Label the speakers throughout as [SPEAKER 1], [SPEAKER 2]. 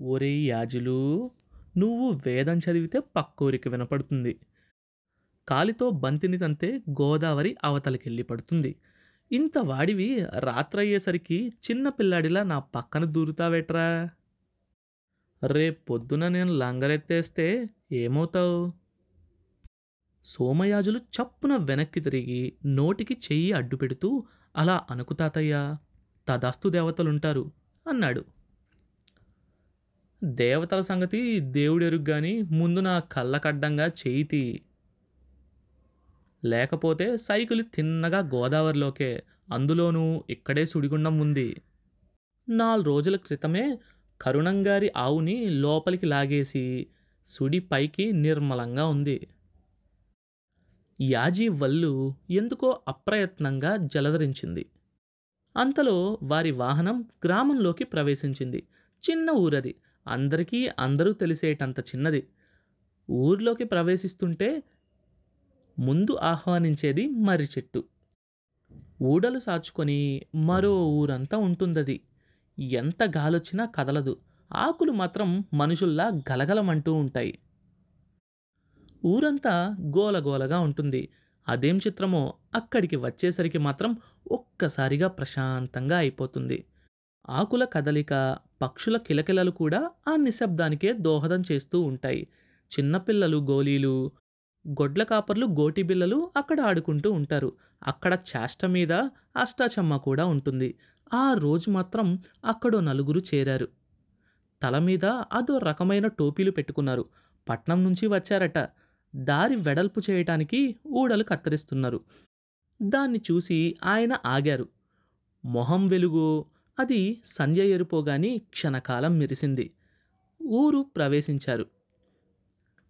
[SPEAKER 1] ఒరే యాజులు నువ్వు వేదం చదివితే పక్కోరికి వినపడుతుంది. కాలితో బంతిని తంతే గోదావరి అవతలకెళ్ళి పడుతుంది. ఇంత వాడివి రాత్రయ్యేసరికి చిన్న పిల్లాడిలా నా పక్కన దూరుతావేట్రా? రేపు పొద్దున నేను లంగరెత్తేస్తే ఏమవుతావు? సోమయాజులు చప్పున వెనక్కి తిరిగి నోటికి చెయ్యి అడ్డు పెడుతూ అలా అనుకుతాతయ్యా తదాస్తు దేవతలుంటారు అన్నాడు. దేవతల సంగతి దేవుడెరుగు గాని ముందు నా కళ్ళకడ్డంగా చేయితి లేకపోతే సైకిల్ తిన్నగా గోదావరిలోకే అందులోనూ ఇక్కడే సుడిగుండం ఉంది. నాలుగు రోజుల క్రితమే కరుణంగారి ఆవుని లోపలికి లాగేసి సుడి పైకి నిర్మలంగా ఉంది. యాజీ వల్లు ఎందుకో అప్రయత్నంగా జలధరించింది. అంతలో వారి వాహనం గ్రామంలోకి ప్రవేశించింది. చిన్న ఊరది. అందరికీ అందరూ తెలిసేటంత చిన్నది. ఊర్లోకి ప్రవేశిస్తుంటే ముందు ఆహ్వానించేది మర్రి చెట్టు. ఊడలు సాచుకొని మరో ఊరంతా ఉంటుందది. ఎంత గాలొచ్చినా కదలదు. ఆకులు మాత్రం మనుషుల్లా గలగలమంటూ ఉంటాయి. ఊరంతా గోలగోలగా ఉంటుంది. అదేం చిత్రమో అక్కడికి వచ్చేసరికి మాత్రం ఒక్కసారిగా ప్రశాంతంగా అయిపోతుంది. ఆకుల కదలిక పక్షుల కిలకిలలు కూడా ఆ నిశ్శబ్దానికే దోహదం చేస్తూ ఉంటాయి. చిన్నపిల్లలు గోలీలు గొడ్ల కాపర్లు గోటి బిల్లలు అక్కడ ఆడుకుంటూ ఉంటారు. అక్కడ చేష్ట మీద అష్టాచమ్మ కూడా ఉంటుంది. ఆ రోజు మాత్రం అక్కడో నలుగురు చేరారు. తల మీద అదో రకమైన టోపీలు పెట్టుకున్నారు. పట్నం నుంచి వచ్చారట. దారి వెడల్పు చేయటానికి ఊడలు కత్తిరిస్తున్నారు. దాన్ని చూసి ఆయన ఆగారు. మొహం వెలుగు అది సంధ్య ఎరుపోగాని క్షణకాలం మెరిసింది. ఊరు ప్రవేశించారు.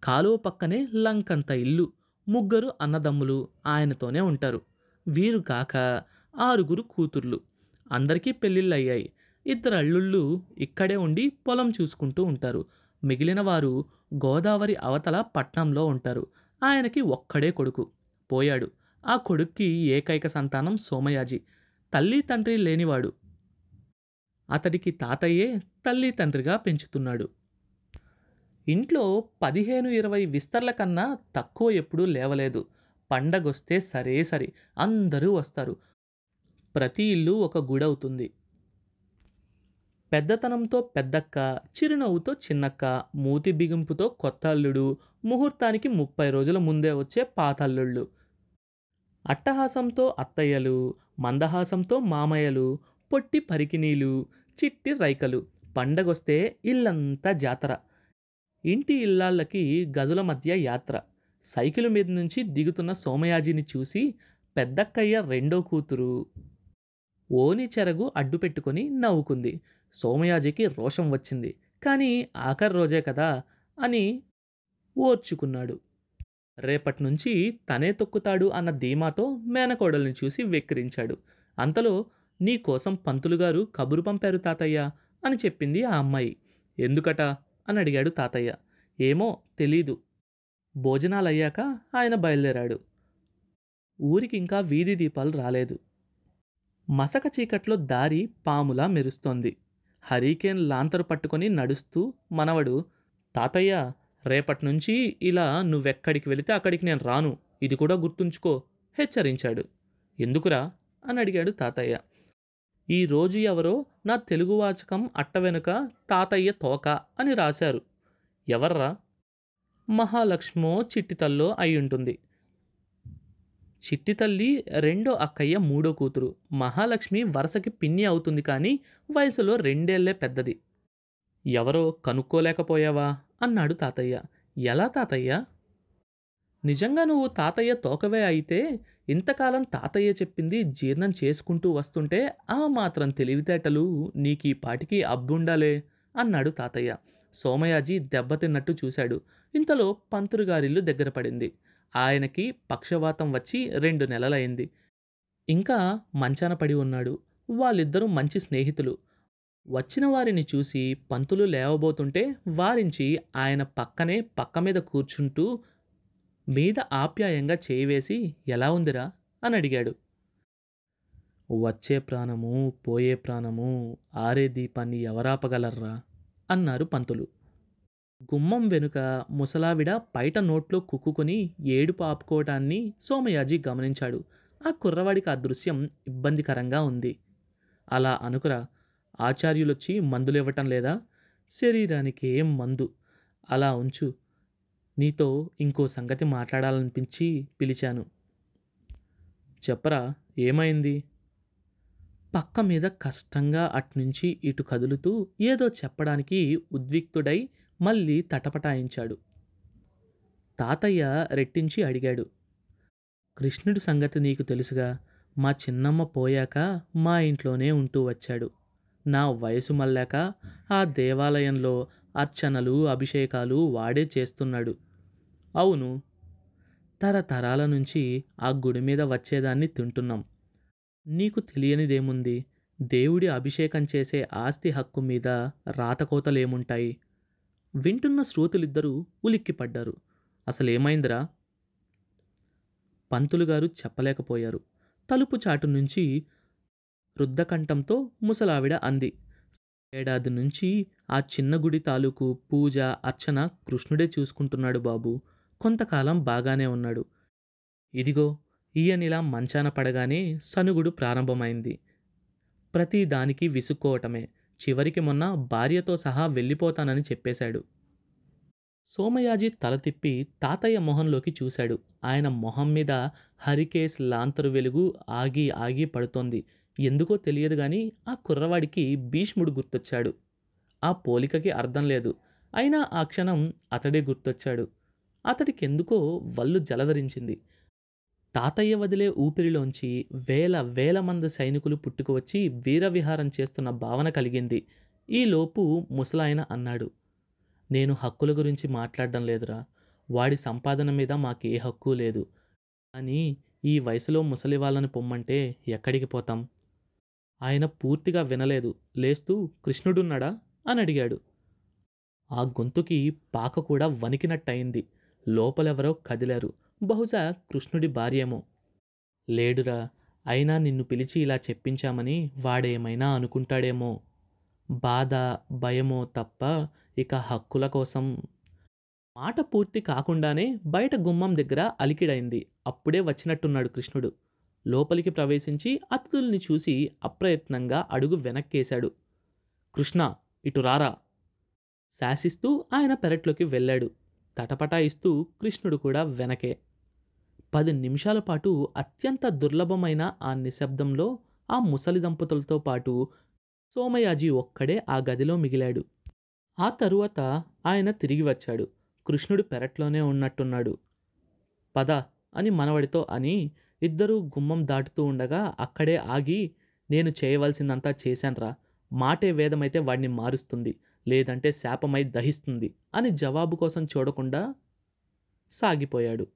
[SPEAKER 1] కాలువ పక్కనే లంకంత ఇల్లు ముగ్గురు అన్నదమ్ములు ఆయనతోనే ఉంటారు. వీరు కాక ఆరుగురు కూతుర్లు. అందరికీ పెళ్ళిళ్ళు అయ్యాయి ఇద్దరు అల్లుళ్ళు ఇక్కడే ఉండి పొలం చూసుకుంటూ ఉంటారు. మిగిలిన వారు గోదావరి అవతల పట్నంలో ఉంటారు. ఆయనకి ఒక్కడే కొడుకు. పోయాడు. ఆ కొడుక్కి ఏకైక సంతానం సోమయాజి. తల్లి తండ్రి లేనివాడు. అతడికి తాతయ్యే తల్లి తండ్రిగా పెంచుతున్నాడు. ఇంట్లో పదిహేను ఇరవై విస్తర్ల కన్నా తక్కువ ఎప్పుడూ లేవలేదు. పండగొస్తే సరే సరే అందరూ వస్తారు. ప్రతి ఇల్లు ఒక గుడవుతుంది. పెద్దతనంతో పెద్దక్క చిరునవ్వుతో చిన్నక్క మూతి బిగింపుతో కొత్త అల్లుడు ముహూర్తానికి ముప్పై రోజుల ముందే వచ్చే పాతల్లుళ్ళు. అట్టహాసంతో అత్తయ్యలు మందహాసంతో మామయ్యలు పొట్టి పరికినీలు చిట్టి రైకలు పండగొస్తే ఇల్లంతా జాతర. ఇంటి ఇల్లాళ్ళకి గదుల మధ్య యాత్ర. సైకిల్ మీద నుంచి దిగుతున్న సోమయాజిని చూసి పెద్దక్కయ్య రెండో కూతురు. ఓని చెరగు అడ్డు పెట్టుకొని నవ్వుకుంది. సోమయాజికి రోషం వచ్చింది. కానీ ఆఖరి రోజే కదా అని ఓర్చుకున్నాడు. రేపటి నుంచి తనే తొక్కుతాడు అన్న ధీమాతో మేనకోడల్ని చూసి వెక్కిరించాడు. అంతలో నీకోసం పంతులుగారు కబురు పంపారు తాతయ్య అని చెప్పింది ఆ అమ్మాయి. ఎందుకట? అని అడిగాడు తాతయ్య. ఏమో తెలీదు. భోజనాలయ్యాక ఆయన బయలుదేరాడు. ఊరికి ఇంకా వీధి దీపాలు రాలేదు. మసక చీకట్లో దారి పాములా మెరుస్తోంది. హరికేన్ లాంతరు పట్టుకొని నడుస్తూ మనవడు తాతయ్య రేపటి నుంచి ఇలా నువ్వెక్కడికి వెళితే అక్కడికి నేను రాను. ఇది కూడా గుర్తుంచుకో హెచ్చరించాడు. ఎందుకురా? అని అడిగాడు తాతయ్య. ఈ రోజు ఎవరో నా తెలుగు వాచకం అట్ట వెనుక తాతయ్య తోక అని రాశారు. ఎవర్రా? మహాలక్ష్మో చిట్టితల్లో అయి ఉంటుంది చిట్టి తల్లి రెండో అక్కయ్య మూడో కూతురు. మహాలక్ష్మి వరుసకి పిన్ని అవుతుంది కానీ వయసులో రెండేళ్ళే పెద్దది. ఎవరో కనుక్కోలేకపోయావా? అన్నాడు తాతయ్య. ఎలా తాతయ్య? నిజంగా నువ్వు తాతయ్య తోకవే అయితే ఇంతకాలం తాతయ్య చెప్పింది జీర్ణం చేసుకుంటూ వస్తుంటే ఆ మాత్రం తెలివితేటలు నీకీ పాటికి అబ్బుండాలే అన్నాడు తాతయ్య. సోమయాజీ దెబ్బతిన్నట్టు చూశాడు. ఇంతలో పంతులు గారిల్లు దగ్గర పడింది. ఆయనకి పక్షవాతం వచ్చి రెండు నెలలైంది ఇంకా మంచాన పడి ఉన్నాడు. వాళ్ళిద్దరూ మంచి స్నేహితులు. వచ్చిన వారిని చూసి పంతులు లేవబోతుంటే వారించి ఆయన పక్కనే పక్క మీద కూర్చుంటూ మీద ఆప్యాయంగా చేయివేసి ఎలా ఉందిరా? అని అడిగాడు. వచ్చే ప్రాణము పోయే ప్రాణము ఆరే దీపాన్ని ఎవరాపగలర్రా? అన్నారు పంతులు. గుమ్మం వెనుక ముసలావిడ బయట నోట్లో కుక్కుకొని ఏడుపు ఆపుకోవటాన్ని సోమయాజీ గమనించాడు. ఆ కుర్రవాడికి ఆ దృశ్యం ఇబ్బందికరంగా ఉంది. అలా అనుకురా. ఆచార్యులొచ్చి మందులు ఇవ్వటం లేదా? శరీరానికి ఏం మందు. అలా ఉంచు. నీతో ఇంకో సంగతి మాట్లాడాలనిపించి పిలిచాను. చెప్పరా ఏమైంది? పక్క మీద కష్టంగా అట్నుంచి ఇటు కదులుతూ ఏదో చెప్పడానికి ఉద్విక్తుడై మళ్ళీ తటపటాయించాడు. తాతయ్య రెట్టించి అడిగాడు. కృష్ణుడి సంగతి నీకు తెలుసుగా? మా చిన్నమ్మ పోయాక మా ఇంట్లోనే ఉంటూ వచ్చాడు. నా వయసు మళ్ళాక ఆ దేవాలయంలో అర్చనలు అభిషేకాలు వాడే చేస్తున్నాడు. అవును. తరతరాల నుంచి ఆ గుడి మీద వచ్చేదాన్ని తింటున్నాం. నీకు తెలియనిదేముంది? దేవుడి అభిషేకం చేసే ఆస్తి హక్కు మీద రాతకోతలేముంటాయి? వింటున్న శ్రోతులిద్దరూ ఉలిక్కిపడ్డారు. అసలేమైందిరా? పంతులుగారు చెప్పలేకపోయారు. తలుపు చాటు నుంచి రుద్దకంఠంతో ముసలావిడ అంది. ఏడాది నుంచి ఆ చిన్న గుడి తాలూకు పూజ అర్చన కృష్ణుడే చూసుకుంటున్నాడు బాబు. కొంతకాలం బాగానే ఉన్నాడు. ఇదిగో ఈయనిలా మంచాన పడగానే సనుగుడు ప్రారంభమైంది. ప్రతి దానికి విసుక్కోవటమే. చివరికి మొన్న భార్యతో సహా వెళ్ళిపోతానని చెప్పేశాడు. సోమయాజీ తల తిప్పి తాతయ్య మొహంలోకి చూశాడు. ఆయన మొహం మీద హరికేస్ లాంతరు వెలుగు ఆగి ఆగి పడుతోంది. ఎందుకో తెలియదు గాని ఆ కుర్రవాడికి భీష్ముడు గుర్తొచ్చాడు. ఆ పోలికకి అర్థం లేదు. అయినా ఆ క్షణం అతడే గుర్తొచ్చాడు. అతడికెందుకో వల్లు జలధరించింది. తాతయ్య వదిలే ఊపిరిలోంచి వేల వేల మంది సైనికులు పుట్టుకువచ్చి వీరవిహారం చేస్తున్న భావన కలిగింది. ఈలోపు ముసలాయన అన్నాడు నేను హక్కుల గురించి మాట్లాడడం లేదురా. వాడి సంపాదన మీద మాకే హక్కు లేదు. అని ఈ వయసులో ముసలి వాళ్ళని పొమ్మంటే ఎక్కడికి పోతాం? ఆయన పూర్తిగా వినలేదు. లేస్తూ కృష్ణుడున్నాడా? అని అడిగాడు. ఆ గొంతుకి పాక కూడా వణికినట్టయింది. లోపలెవరో కదిలారు. బహుశా కృష్ణుడి భార్యేమో. లేడురా అయినా నిన్ను పిలిచి ఇలా చెప్పించామని వాడేమైనా అనుకుంటాడేమో. బాధ భయమో తప్ప ఇక హక్కుల కోసం. మాట పూర్తి కాకుండానే బయట గుమ్మం దగ్గర అలికిడైంది. అప్పుడే వచ్చినట్టున్నాడు కృష్ణుడు. లోపలికి ప్రవేశించి అతిథుల్ని చూసి అప్రయత్నంగా అడుగు వెనక్కేశాడు. కృష్ణ ఇటు రారా. శాసిస్తూ ఆయన పెరట్లోకి వెళ్ళాడు. తటపటాయిస్తూ కృష్ణుడు కూడా వెనకే. పది నిమిషాల పాటు అత్యంత దుర్లభమైన ఆ నిశ్శబ్దంలో ఆ ముసలి దంపతులతో పాటు సోమయాజీ ఒక్కడే ఆ గదిలో మిగిలాడు. ఆ తరువాత ఆయన తిరిగి వచ్చాడు. కృష్ణుడు పెరట్లోనే ఉన్నట్టున్నాడు. పద అని మనవడితో అని ఇద్దరూ గుమ్మం దాటుతూ ఉండగా అక్కడే ఆగి నేను చేయవలసిందంతా చేశాన్రా. మాటే వేదమైతే వాడిని మారుస్తుంది. లేదంటే శాపమై దహిస్తుంది అని జవాబు కోసం చూడకుండా సాగిపోయాడు.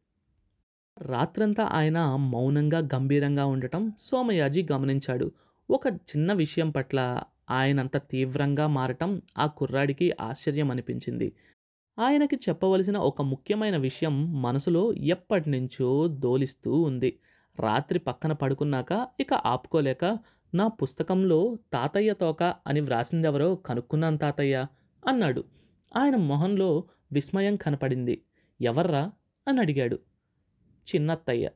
[SPEAKER 1] రాత్రంతా ఆయన మౌనంగా గంభీరంగా ఉండటం సోమయాజీ గమనించాడు. ఒక చిన్న విషయం పట్ల ఆయనంత తీవ్రంగా మారటం ఆ కుర్రాడికి ఆశ్చర్యం అనిపించింది. ఆయనకి చెప్పవలసిన ఒక ముఖ్యమైన విషయం మనసులో ఎప్పటినుంచో దోలిస్తూ ఉంది. రాత్రి పక్కన పడుకున్నాక ఇక ఆపుకోలేక నా పుస్తకంలో తాతయ్య తోక అని వ్రాసిందెవరో కనుక్కున్నాను తాతయ్య అన్నాడు. ఆయన మొహంలో విస్మయం కనపడింది. ఎవర్రా? అని అడిగాడు. చిన్నత్తయ్య.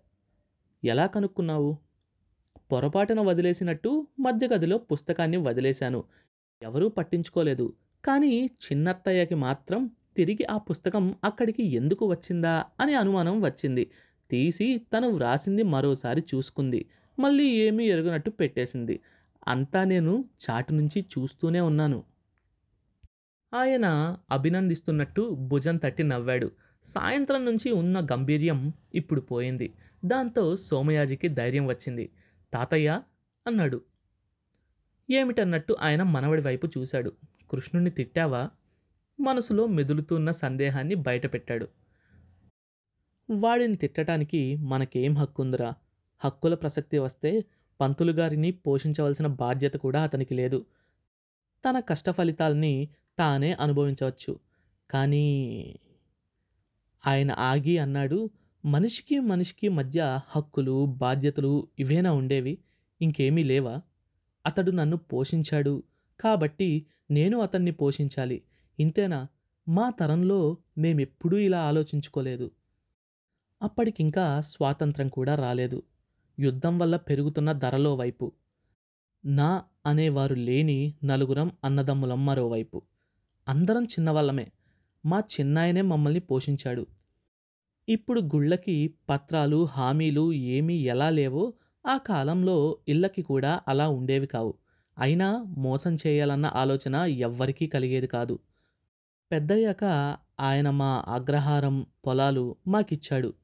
[SPEAKER 1] ఎలా కనుక్కున్నావు? పొరపాటున వదిలేసినట్టు మధ్య గదిలో పుస్తకాన్ని వదిలేశాను. ఎవరూ పట్టించుకోలేదు. కానీ చిన్నత్తయ్యకి మాత్రం తిరిగి ఆ పుస్తకం అక్కడికి ఎందుకు వచ్చిందా అని అనుమానం వచ్చింది. తీసి తను వ్రాసింది మరోసారి చూసుకుంది. మళ్ళీ ఏమీ ఎరగనట్టు పెట్టేసింది. అంతా నేను చాటు నుంచి చూస్తూనే ఉన్నాను. ఆయన అభినందిస్తున్నట్టు భుజం తట్టి నవ్వాడు. సాయంత్రం నుంచి ఉన్న గంభీర్యం ఇప్పుడు పోయింది. దాంతో సోమయాజికి ధైర్యం వచ్చింది. తాతయ్య అన్నాడు. ఏమిటన్నట్టు ఆయన మనవడి వైపు చూశాడు. కృష్ణుణ్ణి తిట్టావా? మనసులో మెదులుతున్న సందేహాన్ని బయటపెట్టాడు. వాడిని తిట్టడానికి మనకేం హక్కుందిరా? హక్కుల ప్రసక్తి వస్తే పంతులు గారిని పోషించవలసిన బాధ్యత కూడా అతనికి లేదు. తన కష్ట ఫలితాల్ని తానే అనుభవించవచ్చు. కానీ ఆయన ఆగి అన్నాడు మనిషికి మనిషికి మధ్య హక్కులు బాధ్యతలు ఇవేనా ఉండేవి? ఇంకేమీ లేవా? అతడు నన్ను పోషించాడు. కాబట్టి నేను అతన్ని పోషించాలి. ఇంతేనా? మా తరంలో మేమెప్పుడూ ఇలా ఆలోచించుకోలేదు. అప్పటికింకా స్వాతంత్రం కూడా రాలేదు. యుద్ధం వల్ల పెరుగుతున్న ధరలో వైపు. నా అనేవారు లేని నలుగురం అన్నదమ్ములం మరోవైపు అందరం చిన్నవాళ్ళమే. మా చిన్నాయనే మమ్మల్ని పోషించాడు. ఇప్పుడు గుళ్ళకి పత్రాలు హామీలు ఏమీ ఎలా లేవో ఆ కాలంలో ఇళ్ళకి కూడా అలా ఉండేవి కావు. అయినా మోసం చేయాలన్న ఆలోచన ఎవ్వరికీ కలిగేది కాదు. పెద్దయ్యాక ఆయన మా అగ్రహారం పొలాలు మాకిచ్చాడు.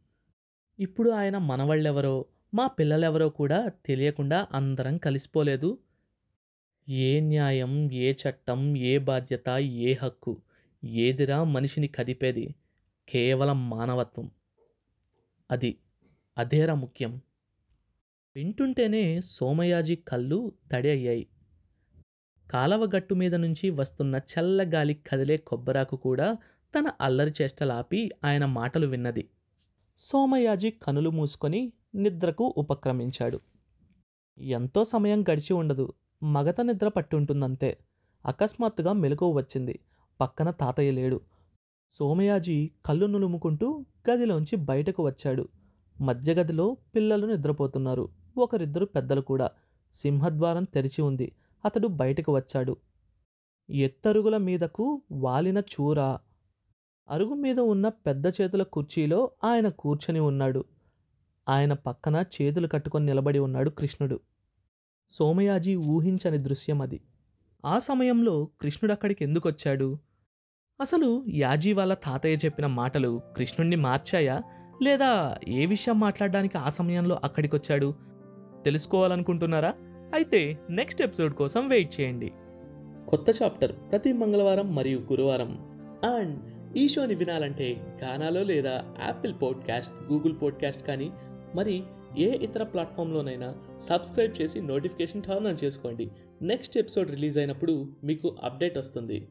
[SPEAKER 1] ఇప్పుడు ఆయన మనవాళ్ళెవరో మా పిల్లలెవరో కూడా తెలియకుండా అందరం కలిసిపోలేదు. ఏ న్యాయం ఏ చట్టం ఏ బాధ్యత ఏ హక్కు ఏదిరా మనిషిని కదిపేది? కేవలం మానవత్వం. అది అదేరా ముఖ్యం. వింటుంటేనే సోమయాజి కళ్ళు తడి అయ్యాయి. కాలవ గట్టు మీద నుంచి వస్తున్న చల్లగాలి కదిలే కొబ్బరాకు కూడా తన అల్లరి చేష్టలాపి ఆయన మాటలు విన్నది. సోమయాజి కనులు మూసుకొని నిద్రకు ఉపక్రమించాడు. ఎంతో సమయం గడిచి ఉండదు. మగత నిద్ర పట్టుంటుందంతే. అకస్మాత్తుగా మెలకువ వచ్చింది. పక్కన తాతయ్య లేడు. సోమయాజీ కళ్ళు నులుముకుంటూ గదిలోంచి బయటకు వచ్చాడు. మధ్య గదిలో పిల్లలు నిద్రపోతున్నారు. ఒకరిద్దరు పెద్దలు కూడా. సింహద్వారం తెరిచి ఉంది. అతడు బయటకు వచ్చాడు. ఎత్తరుగుల మీదకు వాలిన చూర. అరుగు మీద ఉన్న పెద్ద చేతుల కుర్చీలో ఆయన కూర్చొని ఉన్నాడు. ఆయన పక్కన చేతులు కట్టుకొని నిలబడి ఉన్నాడు కృష్ణుడు. సోమయాజీ ఊహించని దృశ్యం అది. ఆ సమయంలో కృష్ణుడు అక్కడికి ఎందుకు వచ్చాడు అసలు యాజీ వాళ్ళ తాతయ్య చెప్పిన మాటలు కృష్ణుణ్ణి మార్చాయా? లేదా ఏ విషయం మాట్లాడడానికి ఆ సమయంలో అక్కడికి వచ్చాడు తెలుసుకోవాలనుకుంటున్నారా? అయితే నెక్స్ట్ ఎపిసోడ్ కోసం వెయిట్ చేయండి. కొత్త చాప్టర్ ప్రతి మంగళవారం మరియు గురువారం. అండ్ ఈ షోని వినాలంటే గానాలో లేదా యాపిల్ పాడ్కాస్ట్ గూగుల్ పాడ్కాస్ట్ కానీ మరి ఏ ఇతర ప్లాట్ఫామ్లోనైనా సబ్స్క్రైబ్ చేసి నోటిఫికేషన్ టర్న్ ఆన్ చేసుకోండి. నెక్స్ట్ ఎపిసోడ్ రిలీజ్ అయినప్పుడు మీకు అప్డేట్ వస్తుంది.